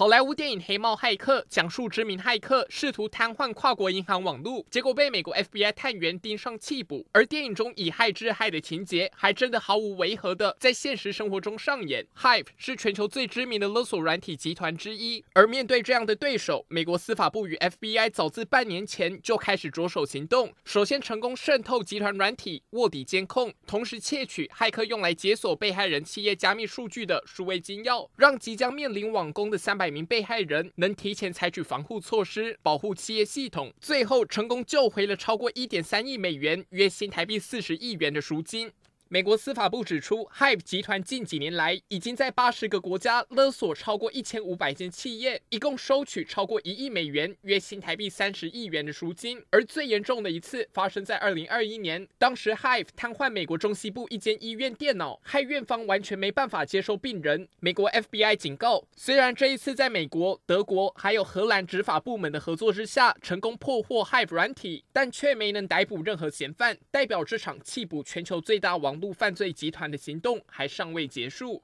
好莱坞电影《黑帽骇客》讲述知名骇客试图瘫痪跨国银行网络，结果被美国 FBI 探员盯上缉捕。而电影中以害制害的情节，还真的毫无违和的在现实生活中上演。Hive 是全球最知名的勒索软体集团之一，而面对这样的对手，美国司法部与 FBI 早自半年前就开始着手行动。首先成功渗透集团软体，卧底监控，同时窃取骇客用来解锁被害人企业加密数据的数位金钥，让即将面临网攻的三百名被害人能提前采取防护措施，保护企业系统，最后成功救回了超过一点三亿美元（约新台币四十亿元）的赎金。美国司法部指出，Hive 集团近几年来已经在八十个国家勒索超过一千五百间企业，一共收取超过一亿美元（约新台币三十亿元）的赎金。而最严重的一次发生在二零二一年，当时 Hive 瘫痪美国中西部一间医院电脑，害院方完全没办法接收病人。美国 FBI 警告，虽然这一次在美国、德国还有荷兰执法部门的合作之下成功破获 Hive 软体，但却没能逮捕任何嫌犯，代表这场缉捕全球最大王路犯罪集团的行动还尚未结束。